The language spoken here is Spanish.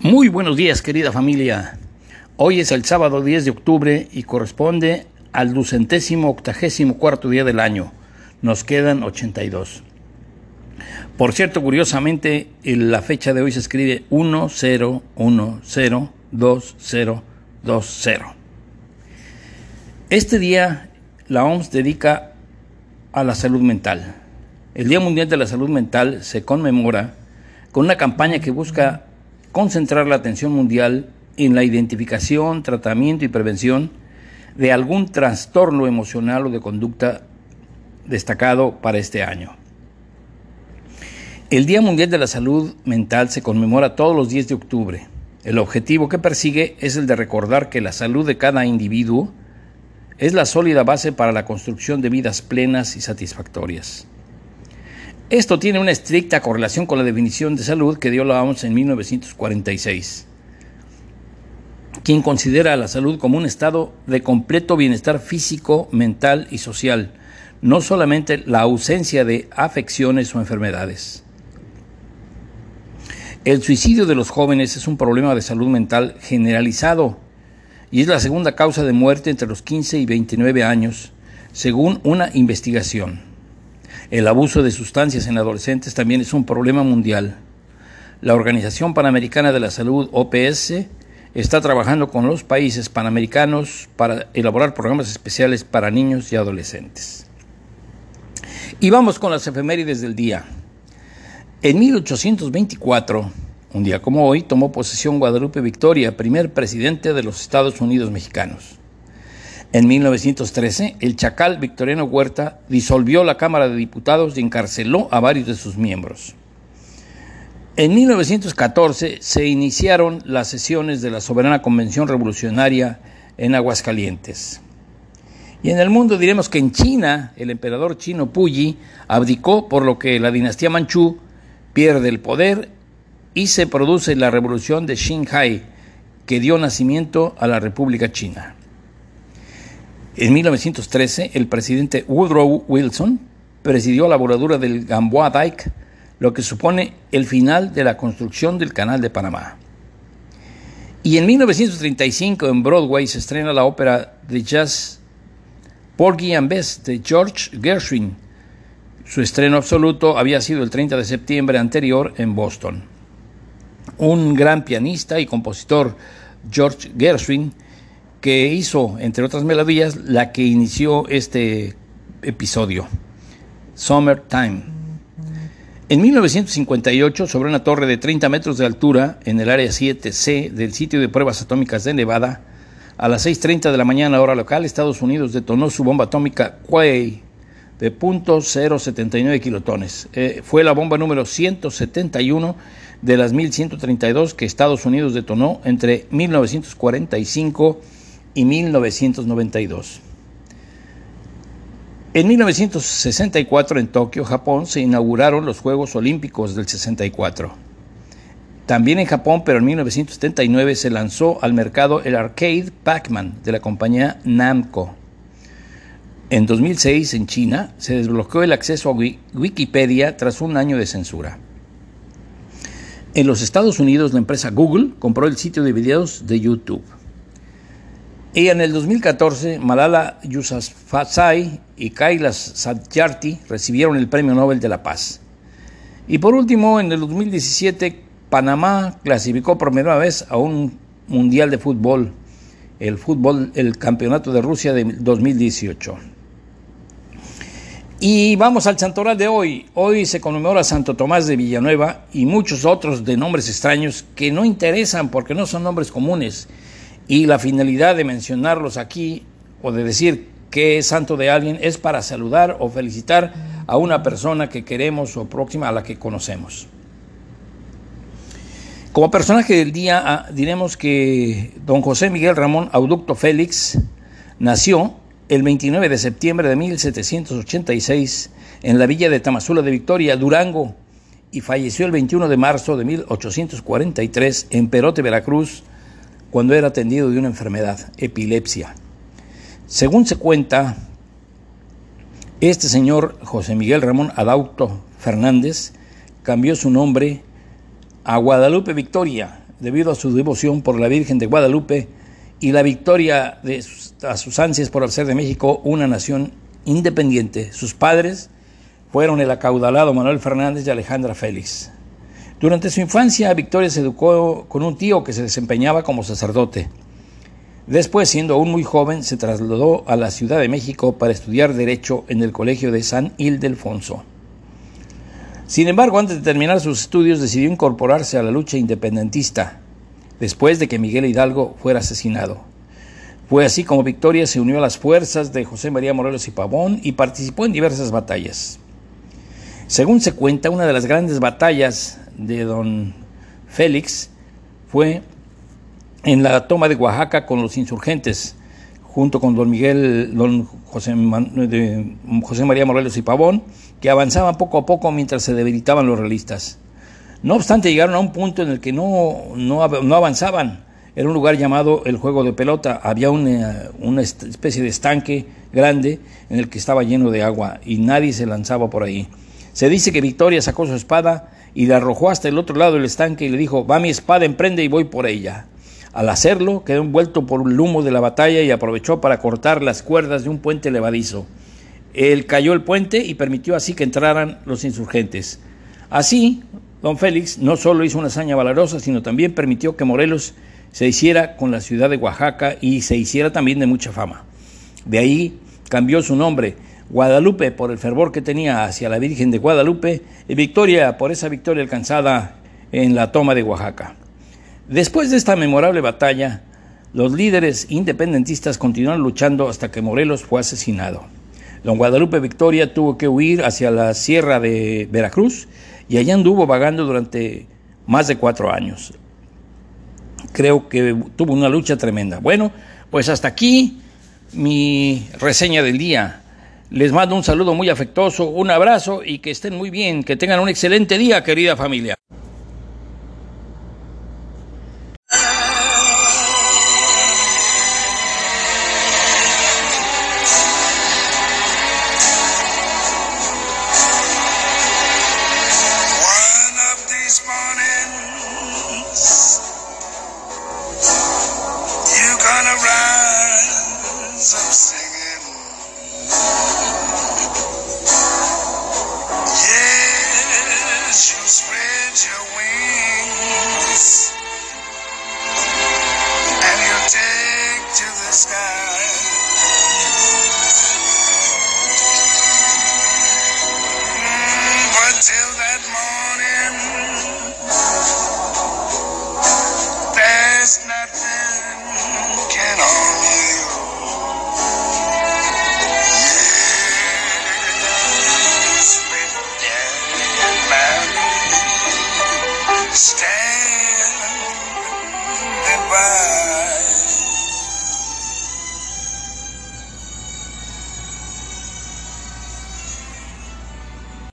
Muy buenos días, querida familia. Hoy es el sábado 10 de octubre y corresponde al ducentésimo octagésimo cuarto día del año. Nos quedan 82. Por cierto, curiosamente, en la fecha de hoy se escribe 10102020. Este día la OMS dedica a la salud mental. El Día Mundial de la Salud Mental se conmemora con una campaña que busca concentrar la atención mundial en la identificación, tratamiento y prevención de algún trastorno emocional o de conducta destacado para este año. El Día Mundial de la Salud Mental se conmemora todos los 10 de octubre. El objetivo que persigue es el de recordar que la salud de cada individuo es la sólida base para la construcción de vidas plenas y satisfactorias. Esto tiene una estricta correlación con la definición de salud que dio la OMS en 1946, quien considera la salud como un estado de completo bienestar físico, mental y social, no solamente la ausencia de afecciones o enfermedades. El suicidio de los jóvenes es un problema de salud mental generalizado y es la segunda causa de muerte entre los 15 y 29 años, según una investigación. El abuso de sustancias en adolescentes también es un problema mundial. La Organización Panamericana de la Salud, OPS, está trabajando con los países panamericanos para elaborar programas especiales para niños y adolescentes. Y vamos con las efemérides del día. En 1824, un día como hoy, tomó posesión Guadalupe Victoria, primer presidente de los Estados Unidos mexicanos. En 1913, el chacal Victoriano Huerta disolvió la Cámara de Diputados y encarceló a varios de sus miembros. En 1914 se iniciaron las sesiones de la Soberana Convención Revolucionaria en Aguascalientes. Y en el mundo diremos que en China el emperador chino Puyi abdicó por lo que la dinastía Manchú pierde el poder y se produce la revolución de Xinhai que dio nacimiento a la República China. En 1913 el presidente Woodrow Wilson presidió la voladura del Gamboa Dike, lo que supone el final de la construcción del Canal de Panamá. Y en 1935 en Broadway se estrena la ópera de jazz Porgy and Bess de George Gershwin. Su estreno absoluto había sido el 30 de septiembre anterior en Boston. Un gran pianista y compositor, George Gershwin, que hizo, entre otras melodías, la que inició este episodio, Summertime. En 1958, sobre una torre de 30 metros de altura en el área 7C del sitio de pruebas atómicas de Nevada, a las 6.30 de la mañana hora local, Estados Unidos detonó su bomba atómica Quay de .079 kilotones. Eh, fue la bomba número 171 de las 1132 que Estados Unidos detonó entre 1945 y 1992. En 1964 en Tokio, Japón, se inauguraron los Juegos Olímpicos del 64. También en Japón, pero en 1979 se lanzó al mercado el arcade Pac-Man de la compañía Namco. En 2006, en China, se desbloqueó el acceso a Wikipedia tras un año de censura. En los Estados Unidos, la empresa Google compró el sitio de videos de YouTube. Y en el 2014, Malala Yousafzai y Kailash Satyarthi recibieron el Premio Nobel de la Paz. Y por último, en el 2017, Panamá clasificó por primera vez a un Mundial de Fútbol, el fútbol, el Campeonato de Rusia de 2018. Y vamos al santoral de hoy. Hoy se conmemora Santo Tomás de Villanueva y muchos otros de nombres extraños que no interesan porque no son nombres comunes. Y la finalidad de mencionarlos aquí o de decir que es santo de alguien es para saludar o felicitar a una persona que queremos o próxima a la que conocemos. Como personaje del día ah, diremos que don José Miguel Ramón Auducto Félix nació el 29 de septiembre de 1786 en la villa de Tamazula de Victoria, Durango, y falleció el 21 de marzo de 1843 en Perote, Veracruz, cuando era atendido de una enfermedad, epilepsia. Según se cuenta, este señor José Miguel Ramón Adauto Fernández cambió su nombre a Guadalupe Victoria debido a su devoción por la Virgen de Guadalupe y la victoria de a sus ansias por hacer de México una nación independiente. Sus padres fueron el acaudalado Manuel Fernández y Alejandra Félix. Durante su infancia, Victoria se educó con un tío que se desempeñaba como sacerdote. Después, siendo aún muy joven, se trasladó a la Ciudad de México para estudiar Derecho en el Colegio de San Ildefonso. Sin embargo, antes de terminar sus estudios, decidió incorporarse a la lucha independentista, después de que Miguel Hidalgo fuera asesinado. Fue así como Victoria se unió a las fuerzas de José María Morelos y Pavón y participó en diversas batallas. Según se cuenta, una de las grandes batallas de don Félix fue en la toma de Oaxaca con los insurgentes, junto con don Miguel, don José, José María Morelos y Pavón, que avanzaban poco a poco mientras se debilitaban los realistas. No obstante, llegaron a un punto en el que no, no, avanzaban. Era un lugar llamado el juego de pelota. Había una, una, especie de estanque grande en el que estaba lleno de agua y nadie se lanzaba por ahí. Se dice que Victoria sacó su espada y la arrojó hasta el otro lado del estanque y le dijo, va mi espada, emprende y voy por ella. Al hacerlo, quedó envuelto por el humo de la batalla y aprovechó para cortar las cuerdas de un puente levadizo. Él cayó el puente y permitió así que entraran los insurgentes. Así, don Félix no solo hizo una hazaña valerosa, sino también permitió que Morelos se hiciera con la ciudad de Oaxaca y se hiciera también de mucha fama. De ahí cambió su nombre, Guadalupe por el fervor que tenía hacia la Virgen de Guadalupe y Victoria por esa victoria alcanzada en la toma de Oaxaca. Después de esta memorable batalla, los líderes independentistas continuaron luchando hasta que Morelos fue asesinado. Don Guadalupe Victoria tuvo que huir hacia la sierra de Veracruz y allá anduvo vagando durante más de cuatro años. Creo que tuvo una lucha tremenda. Bueno, pues hasta aquí mi reseña del día. Les mando un saludo muy afectuoso, un abrazo y que estén muy bien, que tengan un excelente día, querida familia.